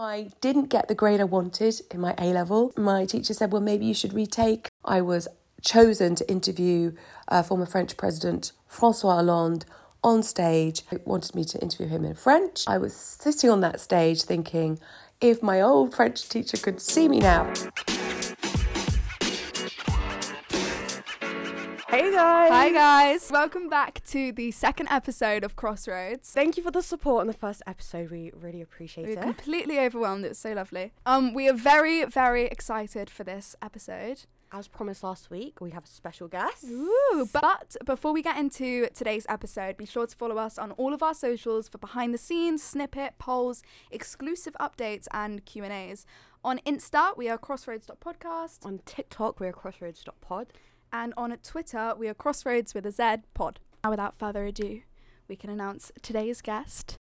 I didn't get the grade I wanted in my A level. My teacher said, well, maybe you should retake. I was chosen to interview uh, former French President Francois Hollande on stage. He wanted me to interview him in French. I was sitting on that stage thinking, if my old French teacher could see me now. Hey guys! Hi guys! Welcome back to the second episode of Crossroads. Thank you for the support on the first episode. We really appreciate We it. were completely overwhelmed. It was so lovely. Um, we are very, very excited for this episode. As promised last week, we have a special guest. Ooh, but before we get into today's episode, be sure to follow us on all of our socials for behind the scenes, snippet, polls, exclusive updates, and Q and A's. On Insta, we are crossroads.podcast, On TikTok, we're crossroads.pod. and on Twitter, we are crossroads with a Z pod. Now, without further ado, we can announce today's guest.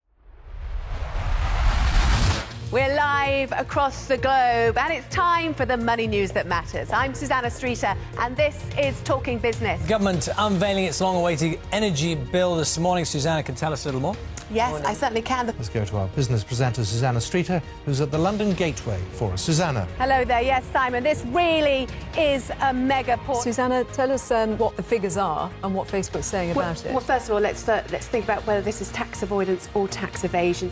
We're live across the globe, and it's time for the money news that matters. I'm Susannah Streeter, and this is Talking Business. Government unveiling its long awaited energy bill this morning. Susannah can tell us a little more. Yes, I certainly can. Let's go to our business presenter, Susannah Streeter, who's at the London Gateway for us. Susannah. Hello there. Yes, Simon, this really is a mega port. Susannah, tell us um, what the figures are and what Facebook's saying well, about it. well, first of all, let's uh, let's think about whether this is tax avoidance or tax evasion.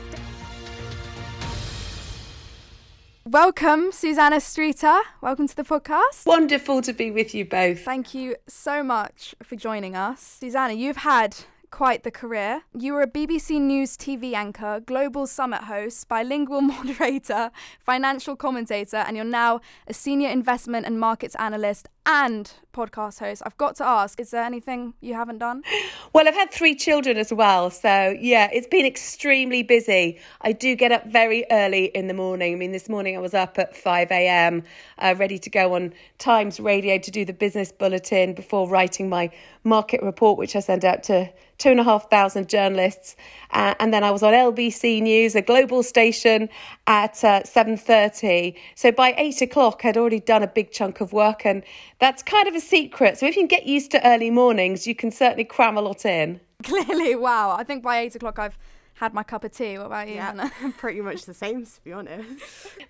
Welcome, Susannah Streeter. Welcome to the podcast. Wonderful to be with you both. Thank you so much for joining us. Susannah, you've had quite the career. You were a BBC News TV anchor, global summit host, bilingual moderator, financial commentator, and you're now a senior investment and markets analyst and podcast host. I've got to ask, is there anything you haven't done? Well, I've had three children as well. So, yeah, it's been extremely busy. I do get up very early in the morning. I mean, this morning I was up at 5 a.m., uh, ready to go on Times Radio to do the business bulletin before writing my market report, which I send out to two and a half thousand journalists. Uh, and then I was on LBC News, a global station, at uh, 7.30. So by 8 o'clock, I'd already done a big chunk of work. And that's kind of a secret. So if you can get used to early mornings, you can certainly cram a lot in. Clearly, wow. I think by eight o'clock I've had my cup of tea. What about you, Hannah? Pretty much the same, to be honest.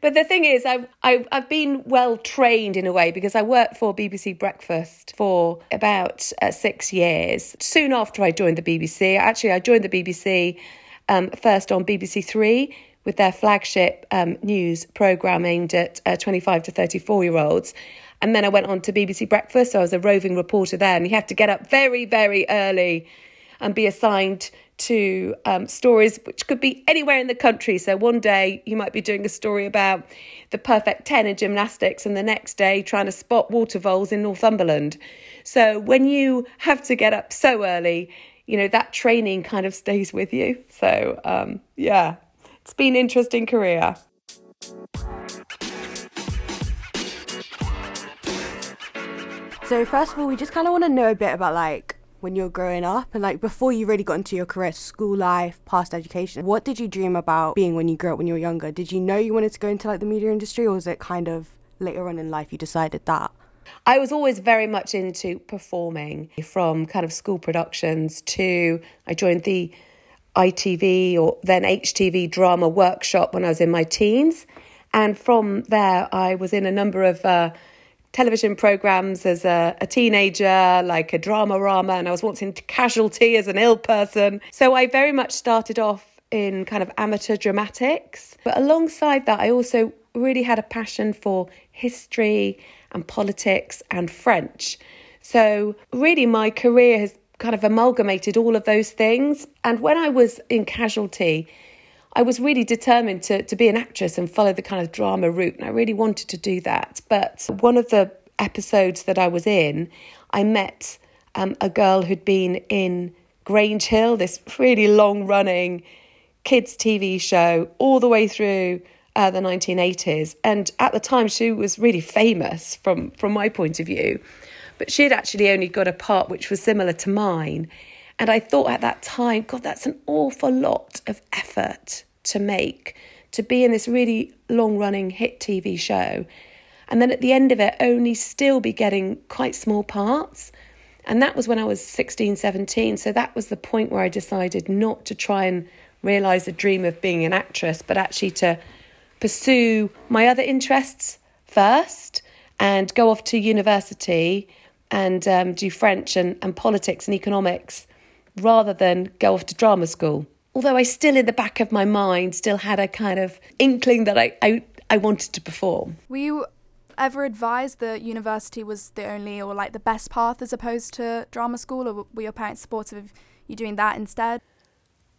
But the thing is, I've, I've, I've been well trained in a way because I worked for BBC Breakfast for about uh, six years. Soon after I joined the BBC, actually, I joined the BBC um, first on BBC Three with their flagship um, news programme aimed at uh, 25 to 34 year olds. And then I went on to BBC Breakfast, so I was a roving reporter there, and you have to get up very, very early and be assigned to um, stories which could be anywhere in the country. So one day you might be doing a story about the perfect 10 in gymnastics, and the next day trying to spot water voles in Northumberland. So when you have to get up so early, you know, that training kind of stays with you. So um, yeah, it's been an interesting career. So, first of all, we just kind of want to know a bit about like when you're growing up and like before you really got into your career, school life, past education. What did you dream about being when you grew up when you were younger? Did you know you wanted to go into like the media industry or was it kind of later on in life you decided that? I was always very much into performing from kind of school productions to I joined the ITV or then HTV drama workshop when I was in my teens. And from there, I was in a number of uh, television programs as a, a teenager, like a Dramarama, and I was once in Casualty as an ill person. So I very much started off in kind of amateur dramatics. But alongside that, I also really had a passion for history and politics and French. So really, my career has kind of amalgamated all of those things. And when I was in Casualty, I was really determined to, to be an actress and follow the kind of drama route, and I really wanted to do that. But one of the episodes that I was in, I met um, a girl who'd been in Grange Hill, this really long running kids' TV show, all the way through uh, the 1980s. And at the time, she was really famous from, from my point of view. But she had actually only got a part which was similar to mine. And I thought at that time, God, that's an awful lot of effort to make to be in this really long running hit TV show. And then at the end of it, only still be getting quite small parts. And that was when I was 16, 17. So that was the point where I decided not to try and realize the dream of being an actress, but actually to pursue my other interests first and go off to university and um, do French and, and politics and economics rather than go off to drama school. Although I still, in the back of my mind, still had a kind of inkling that I, I, I wanted to perform. Were you ever advised that university was the only or like the best path as opposed to drama school, or were your parents supportive of you doing that instead?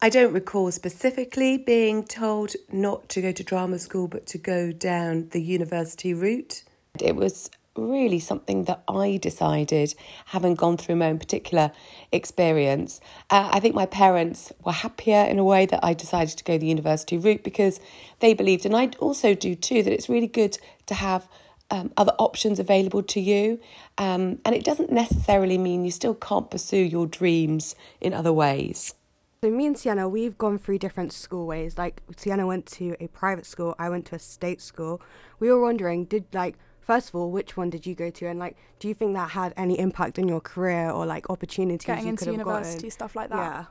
I don't recall specifically being told not to go to drama school but to go down the university route. It was really something that I decided, having gone through my own particular experience. Uh, I think my parents were happier in a way that I decided to go the university route because they believed, and I also do too, that it's really good to have um, other options available to you. Um, and it doesn't necessarily mean you still can't pursue your dreams in other ways. So me and Sienna, we've gone through different school ways. Like Sienna went to a private school, I went to a state school. We were wondering, did like first of all, which one did you go to, and like, do you think that had any impact on your career or like opportunities Getting you into could have university, gotten? stuff like that. Yeah.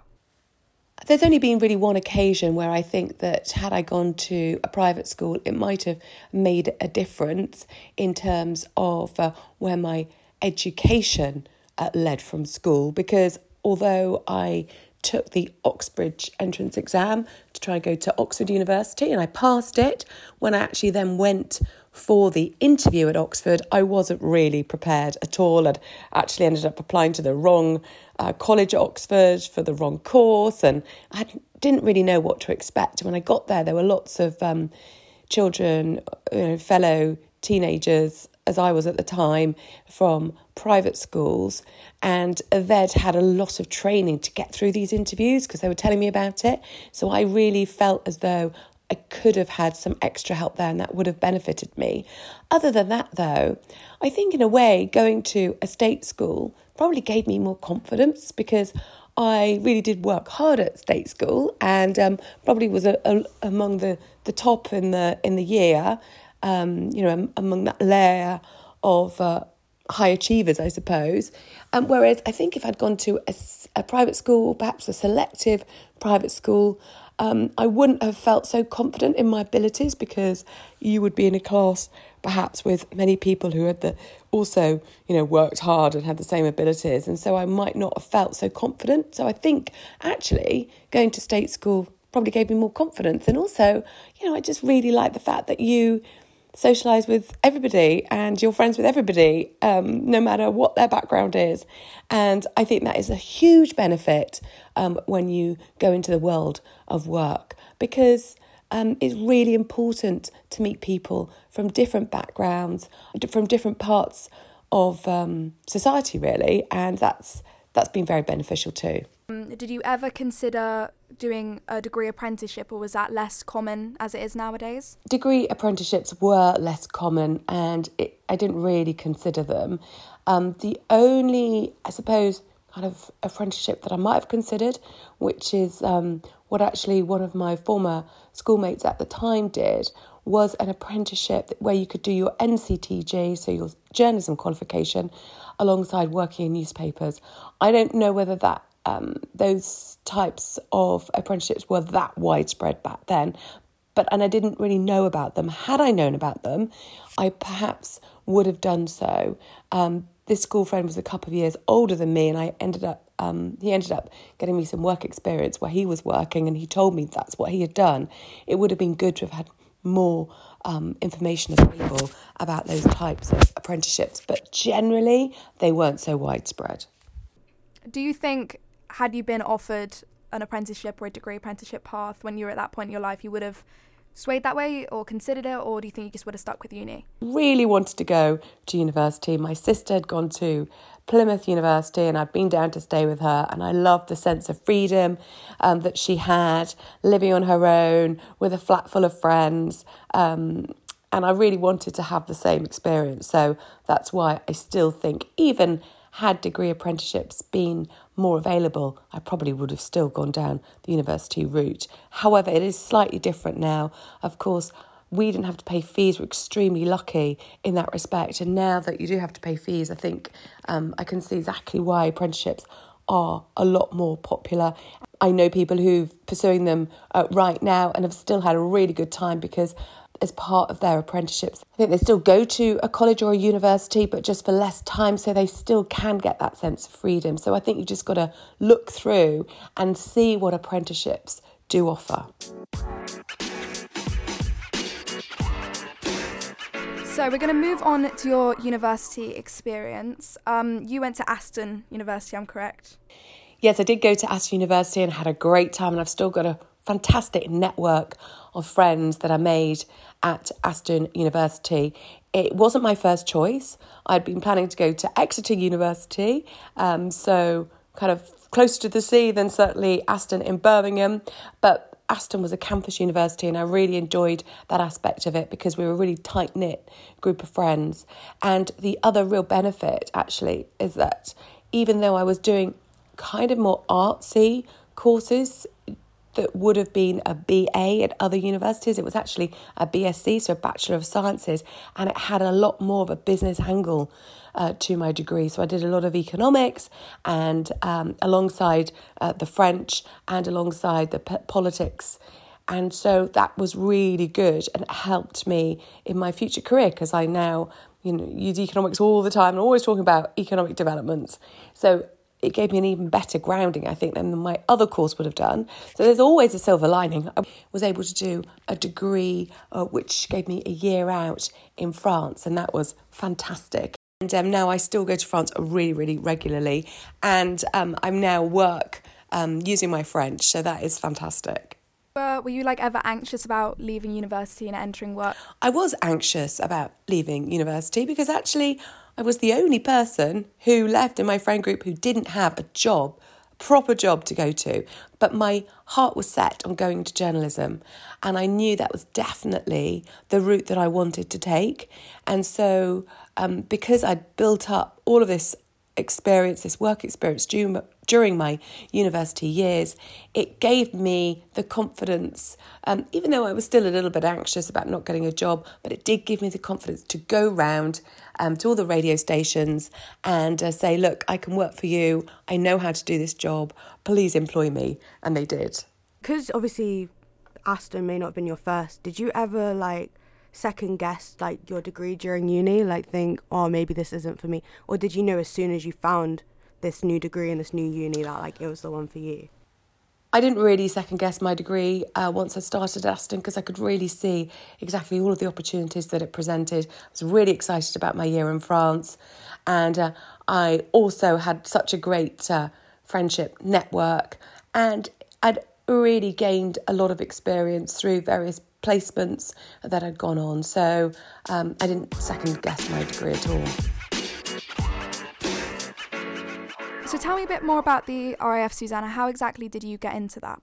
There's only been really one occasion where I think that had I gone to a private school, it might have made a difference in terms of uh, where my education uh, led from school. Because although I took the Oxbridge entrance exam to try and go to Oxford University and I passed it, when I actually then went for the interview at Oxford, I wasn't really prepared at all. I'd actually ended up applying to the wrong uh, college at Oxford for the wrong course, and I didn't really know what to expect. When I got there, there were lots of um, children, you know, fellow teenagers, as I was at the time, from private schools, and they'd had a lot of training to get through these interviews because they were telling me about it. So I really felt as though I could have had some extra help there and that would have benefited me. Other than that, though, I think in a way going to a state school probably gave me more confidence because I really did work hard at state school and um, probably was a, a, among the, the top in the in the year, um, you know, among that layer of uh, high achievers, I suppose. Um, whereas I think if I'd gone to a, a private school, perhaps a selective private school, um, I wouldn't have felt so confident in my abilities because you would be in a class perhaps with many people who had the, also you know worked hard and had the same abilities. And so I might not have felt so confident. So I think actually going to state school probably gave me more confidence. And also you know I just really like the fact that you socialize with everybody and you're friends with everybody, um, no matter what their background is. And I think that is a huge benefit um, when you go into the world of work because um, it's really important to meet people from different backgrounds, from different parts of um, society, really. And that's that's been very beneficial too. Um, did you ever consider doing a degree apprenticeship, or was that less common as it is nowadays? Degree apprenticeships were less common, and it, I didn't really consider them. Um, the only, I suppose, kind of apprenticeship that I might have considered, which is um, what actually one of my former schoolmates at the time did, was an apprenticeship where you could do your NCTJ, so your journalism qualification, alongside working in newspapers. I don't know whether that um, those types of apprenticeships were that widespread back then, but and I didn't really know about them. Had I known about them, I perhaps would have done so. Um, this school friend was a couple of years older than me, and I ended up um, he ended up getting me some work experience where he was working, and he told me that's what he had done. It would have been good to have had more um, information available about those types of apprenticeships, but generally they weren't so widespread. Do you think, had you been offered an apprenticeship or a degree apprenticeship path when you were at that point in your life, you would have swayed that way or considered it, or do you think you just would have stuck with uni? Really wanted to go to university. My sister had gone to Plymouth University and I'd been down to stay with her, and I loved the sense of freedom um, that she had living on her own with a flat full of friends. Um, and I really wanted to have the same experience. So that's why I still think, even had degree apprenticeships been more available, I probably would have still gone down the university route. However, it is slightly different now. Of course, we didn't have to pay fees. We're extremely lucky in that respect. And now that you do have to pay fees, I think um, I can see exactly why apprenticeships are a lot more popular. I know people who've pursuing them uh, right now and have still had a really good time because as part of their apprenticeships. I think they still go to a college or a university, but just for less time, so they still can get that sense of freedom. So I think you've just got to look through and see what apprenticeships do offer. So we're going to move on to your university experience. Um, you went to Aston University, I'm correct? Yes, I did go to Aston University and had a great time, and I've still got a fantastic network of friends that I made at Aston University. It wasn't my first choice. I'd been planning to go to Exeter University, um, so kind of closer to the sea than certainly Aston in Birmingham, but Aston was a campus university, and I really enjoyed that aspect of it because we were a really tight knit group of friends. And the other real benefit, actually, is that even though I was doing kind of more artsy courses that would have been a BA at other universities. It was actually a BSc, so a Bachelor of Sciences, and it had a lot more of a business angle uh, to my degree. So I did a lot of economics and um, alongside uh, the French and alongside the p- politics. And so that was really good and helped me in my future career because I now you know use economics all the time and always talking about economic developments. So it gave me an even better grounding, I think, than my other course would have done. So there's always a silver lining. I was able to do a degree uh, which gave me a year out in France, and that was fantastic. And um, now I still go to France really, really regularly, and um, I'm now work um, using my French, so that is fantastic. Were you like ever anxious about leaving university and entering work? I was anxious about leaving university because actually I was the only person who left in my friend group who didn't have a job, a proper job to go to. But my heart was set on going to journalism. And I knew that was definitely the route that I wanted to take. And so, um, because I'd built up all of this experience, this work experience during, during my university years, it gave me the confidence, um, even though I was still a little bit anxious about not getting a job, but it did give me the confidence to go round um, to all the radio stations and uh, say, look, I can work for you. I know how to do this job. Please employ me. And they did. Because obviously Aston may not have been your first, did you ever like second guess like your degree during uni? Like think, oh, maybe this isn't for me? Or did you know as soon as you found this new degree and this new uni that like it was the one for you? I didn't really second guess my degree uh, once I started Aston because I could really see exactly all of the opportunities that it presented. I was really excited about my year in France, and uh, I also had such a great uh, friendship network, and I'd really gained a lot of experience through various placements that had gone on. So um, I didn't second guess my degree at all. So tell me a bit more about the RAF, Susannah. How exactly did you get into that?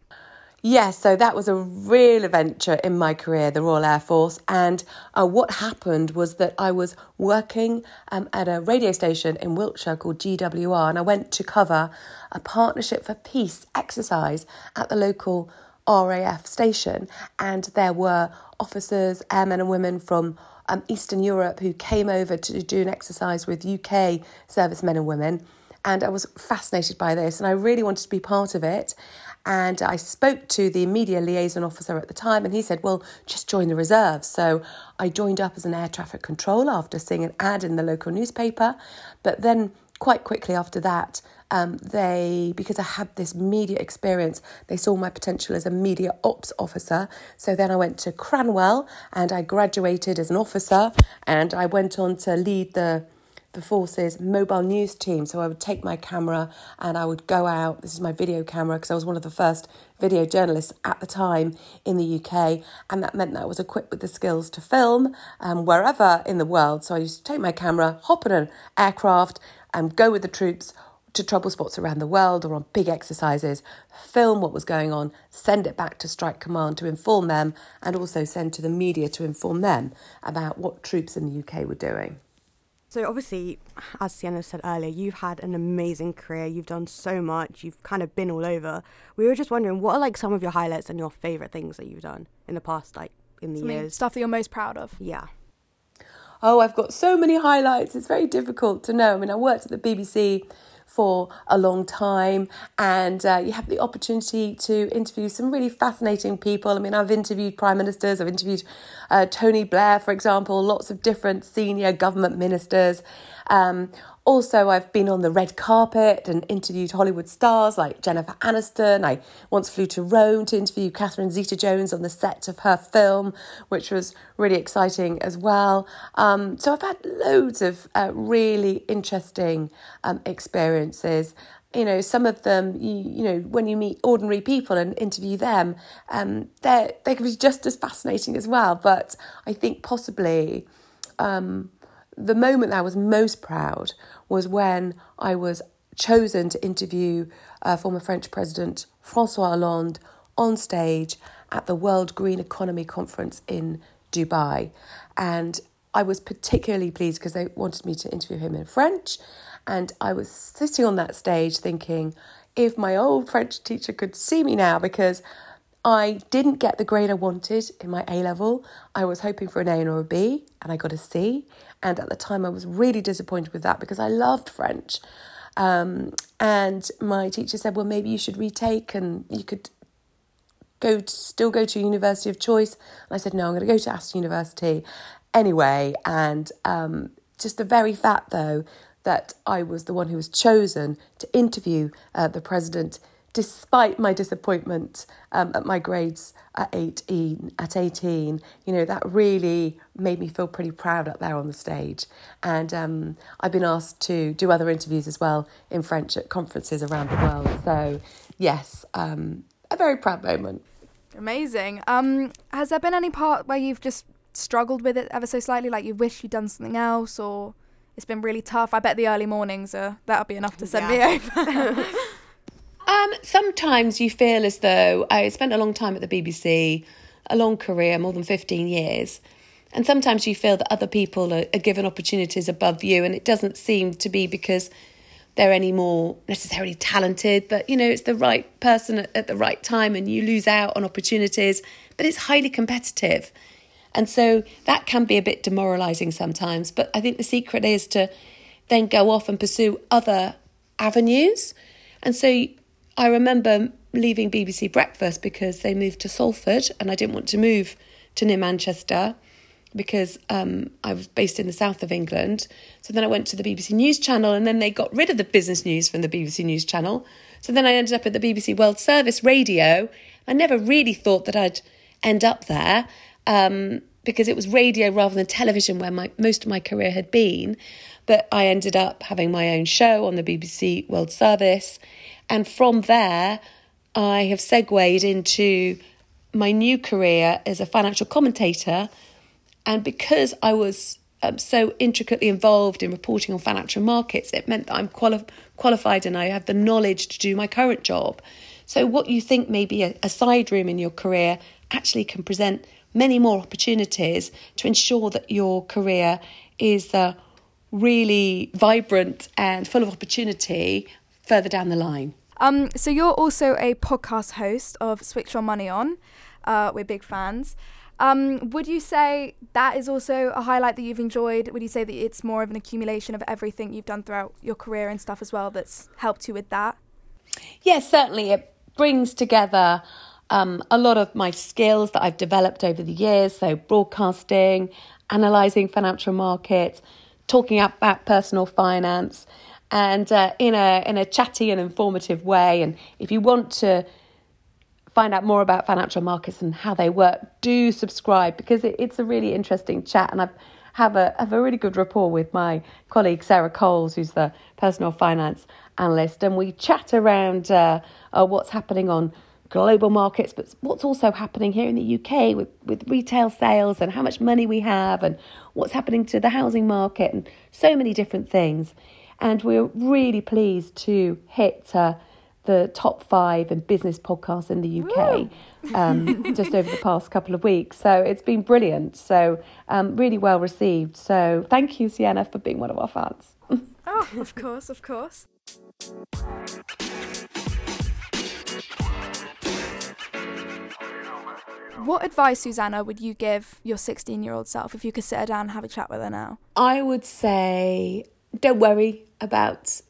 Yes, so that was a real adventure in my career, the Royal Air Force. And uh, what happened was that I was working um, at a radio station in Wiltshire called GWR, and I went to cover a Partnership for Peace exercise at the local RAF station. And there were officers, airmen, and women from um, Eastern Europe who came over to do an exercise with UK servicemen and women and I was fascinated by this and I really wanted to be part of it. And I spoke to the media liaison officer at the time, and he said, Well, just join the reserves. So I joined up as an air traffic controller after seeing an ad in the local newspaper. But then, quite quickly after that, um, they, because I had this media experience, they saw my potential as a media ops officer. So then I went to Cranwell and I graduated as an officer, and I went on to lead the the forces mobile news team. So I would take my camera and I would go out. This is my video camera because I was one of the first video journalists at the time in the UK, and that meant that I was equipped with the skills to film um, wherever in the world. So I used to take my camera, hop on an aircraft, and go with the troops to trouble spots around the world or on big exercises, film what was going on, send it back to Strike Command to inform them, and also send to the media to inform them about what troops in the UK were doing. So obviously, as Sienna said earlier, you've had an amazing career. You've done so much. You've kind of been all over. We were just wondering, what are like some of your highlights and your favourite things that you've done in the past, like in the Something, years? stuff that you're most proud of. Yeah. Oh, I've got so many highlights. It's very difficult to know. I mean, I worked at the BBC for a long time, and uh, you have the opportunity to interview some really fascinating people. I mean, I've interviewed prime ministers, I've interviewed uh, Tony Blair, for example, lots of different senior government ministers. Um, also, I've been on the red carpet and interviewed Hollywood stars like Jennifer Aniston. I once flew to Rome to interview Catherine Zeta Jones on the set of her film, which was really exciting as well. Um, so I've had loads of uh, really interesting um, experiences you know some of them you, you know when you meet ordinary people and interview them um they they can be just as fascinating as well but i think possibly um the moment that i was most proud was when i was chosen to interview uh, former french president francois hollande on stage at the world green economy conference in dubai and i was particularly pleased because they wanted me to interview him in french and I was sitting on that stage thinking, if my old French teacher could see me now, because I didn't get the grade I wanted in my A level. I was hoping for an A or a B, and I got a C. And at the time, I was really disappointed with that because I loved French. Um, and my teacher said, "Well, maybe you should retake, and you could go to, still go to university of choice." And I said, "No, I'm going to go to Aston University anyway." And um, just the very fact, though, that I was the one who was chosen to interview uh, the president, despite my disappointment um, at my grades at 18, at 18. You know, that really made me feel pretty proud up there on the stage. And um, I've been asked to do other interviews as well in French at conferences around the world. So, yes, um, a very proud moment. Amazing. Um, has there been any part where you've just struggled with it ever so slightly, like you wish you'd done something else or it's been really tough. I bet the early mornings are that'll be enough to send yeah. me over. um, sometimes you feel as though I spent a long time at the BBC, a long career, more than fifteen years. And sometimes you feel that other people are, are given opportunities above you, and it doesn't seem to be because they're any more necessarily talented, but you know, it's the right person at, at the right time, and you lose out on opportunities. But it's highly competitive. And so that can be a bit demoralizing sometimes. But I think the secret is to then go off and pursue other avenues. And so I remember leaving BBC Breakfast because they moved to Salford and I didn't want to move to near Manchester because um, I was based in the south of England. So then I went to the BBC News Channel and then they got rid of the business news from the BBC News Channel. So then I ended up at the BBC World Service Radio. I never really thought that I'd end up there um, because it was radio rather than television where my, most of my career had been. But I ended up having my own show on the BBC World Service. And from there, I have segued into my new career as a financial commentator. And because I was um, so intricately involved in reporting on financial markets, it meant that I'm quali- qualified and I have the knowledge to do my current job. So, what you think may be a, a side room in your career actually can present many more opportunities to ensure that your career is uh, really vibrant and full of opportunity further down the line. Um, so you're also a podcast host of Switch Your Money On. Uh, we're big fans. Um, would you say that is also a highlight that you've enjoyed? Would you say that it's more of an accumulation of everything you've done throughout your career and stuff as well that's helped you with that? Yes, certainly. It brings together um, a lot of my skills that I've developed over the years. So, broadcasting, analysing financial markets, talking about personal finance, and uh, in a in a chatty and informative way. And if you want to find out more about financial markets and how they work, do subscribe because it, it's a really interesting chat. And I have a have a really good rapport with my colleague Sarah Coles, who's the personal finance analyst, and we chat around uh, uh, what's happening on global markets, but what's also happening here in the UK with, with retail sales and how much money we have and what's happening to the housing market and so many different things. And we're really pleased to hit uh, the top five in business podcasts in the UK um, just over the past couple of weeks. So it's been brilliant. So um, really well received. So thank you, Sienna, for being one of our fans. oh, of course, of course. What advice, Susannah, would you give your 16 year old self if you could sit her down and have a chat with her now? I would say don't worry about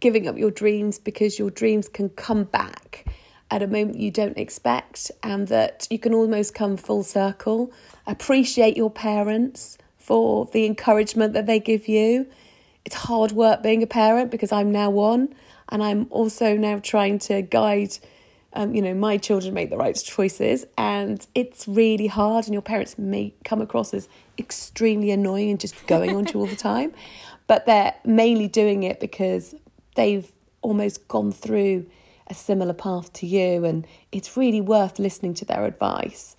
giving up your dreams because your dreams can come back. at a moment you don't expect, and that you can almost come full circle. Appreciate your parents for the encouragement that they give you. It's hard work being a parent because I'm now one, and I'm also now trying to guide. Um, you know, my children make the right choices, and it's really hard. And your parents may come across as extremely annoying and just going on to you all the time, but they're mainly doing it because they've almost gone through a similar path to you, and it's really worth listening to their advice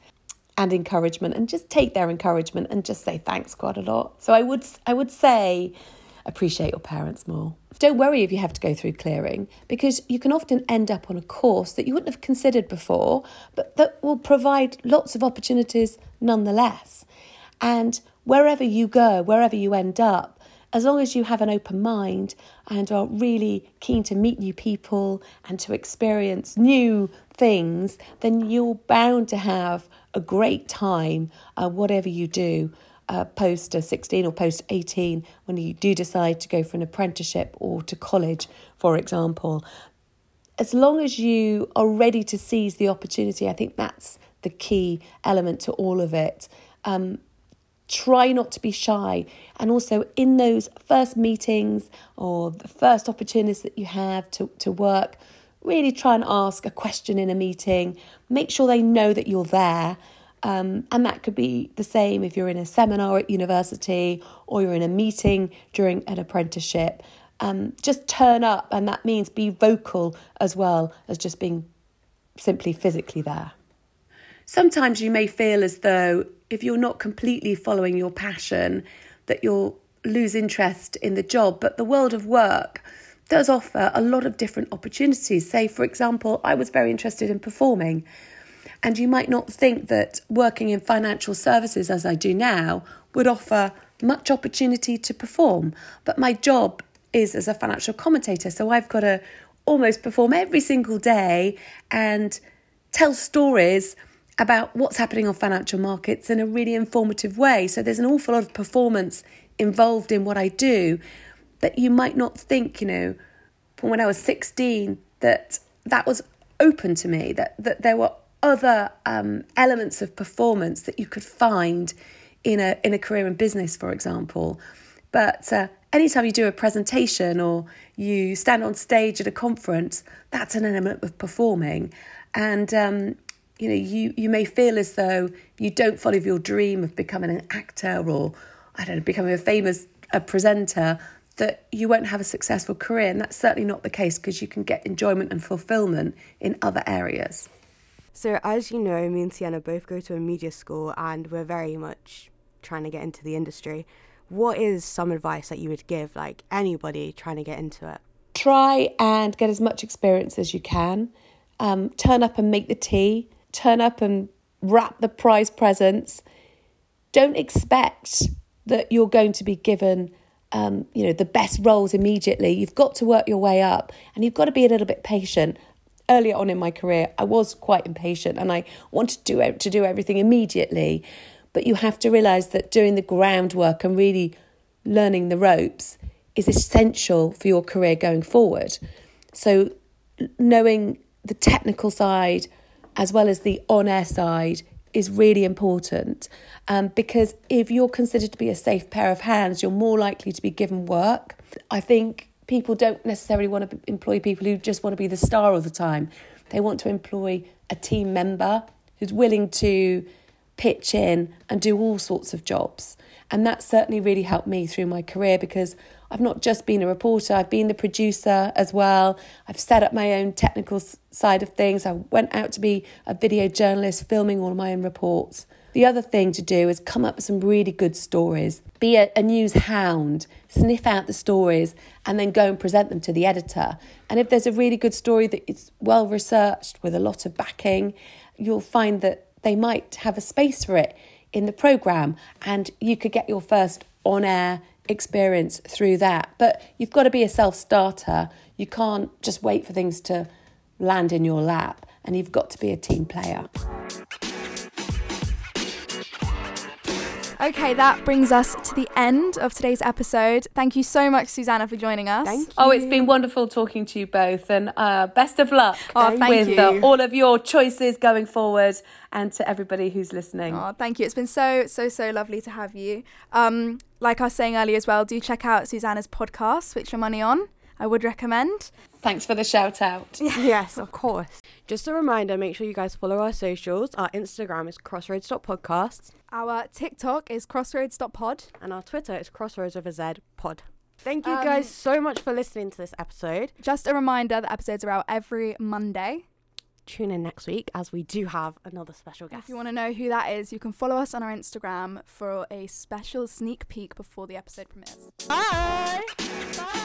and encouragement and just take their encouragement and just say thanks quite a lot. So I would I would say appreciate your parents more. Don't worry if you have to go through clearing because you can often end up on a course that you wouldn't have considered before, but that will provide lots of opportunities nonetheless. And wherever you go, wherever you end up, as long as you have an open mind and are really keen to meet new people and to experience new things, then you're bound to have a great time, uh, whatever you do. Uh, post 16 or post 18 when you do decide to go for an apprenticeship or to college, for example. As long as you are ready to seize the opportunity, I think that's the key element to all of it. Um, try not to be shy. And also, in those first meetings or the first opportunities that you have to, to work, really try and ask a question in a meeting. Make sure they know that you're there. Um, and that could be the same if you're in a seminar at university or you're in a meeting during an apprenticeship. Um, just turn up, and that means be vocal as well as just being simply physically there. Sometimes you may feel as though if you're not completely following your passion, that you'll lose interest in the job. But the world of work does offer a lot of different opportunities. Say, for example, I was very interested in performing. And you might not think that working in financial services as I do now would offer much opportunity to perform. But my job is as a financial commentator. So I've got to almost perform every single day and tell stories about what's happening on financial markets in a really informative way. So there's an awful lot of performance involved in what I do that you might not think, you know, from when I was 16, that that was open to me, that, that there were other um, elements of performance that you could find in a, in a career in business, for example. But uh, anytime you do a presentation or you stand on stage at a conference, that's an element of performing. And um, you know, you, you may feel as though you don't follow your dream of becoming an actor or, I don't know, becoming a famous a presenter, that you won't have a successful career. And that's certainly not the case because you can get enjoyment and fulfillment in other areas. So, as you know, me and Sienna both go to a media school and we're very much trying to get into the industry. What is some advice that you would give, like anybody trying to get into it? Try and get as much experience as you can. Um, turn up and make the tea turn up and wrap the prize presents. Don't expect that you're going to be given, um, you know, the best roles immediately. You've got to work your way up, and you've got to be a little bit patient. Earlier on in my career, I was quite impatient, and I wanted to do to do everything immediately. But you have to realise that doing the groundwork and really learning the ropes is essential for your career going forward. So, knowing the technical side as well as the on air side is really important um, because if you're considered to be a safe pair of hands, you're more likely to be given work. I think people don't necessarily want to employ people who just want to be the star all the time. They want to employ a team member who's willing to pitch in and do all sorts of jobs. And that certainly really helped me through my career because I've not just been a reporter, I've been the producer as well. I've set up my own technical side of things. I went out to be a video journalist, filming all my own reports. The other thing to do is come up with some really good stories. Be a, a, news hound, sniff out the stories, and then go and present them to the editor. And if there's a really good story that is well researched with a lot of backing, you'll find that they might have a space for it in the programme, and you could get your first on air experience through that. But you've got to be a self starter. You can't just wait for things to land in your lap, and you've got to be a team player. Okay, that brings us to the end of today's episode. Thank you so much, Susannah, for joining us. Thank you. Oh, it's been wonderful talking to you both, and uh, best of luck Oh, thank with Uh, all of your choices going forward, and to everybody who's listening. Oh, thank you. It's been so, so, so lovely to have you. Um, like I was saying earlier as well, do check out Susannah's podcast, Switch Your Money On. I would recommend. Thanks for the shout out. yes, of course. Just a reminder, make sure you guys follow our socials. Our Instagram is crossroads.podcast Our TikTok is crossroads.pod. and our Twitter is crossroads with a Z pod. Thank you Um, guys so much for listening to this episode. Just a reminder that episodes are out every Monday. Tune in next week as we do have another special guest. If you want to know who that is, you can follow us on our Instagram for a special sneak peek before the episode premieres. Bye. Bye.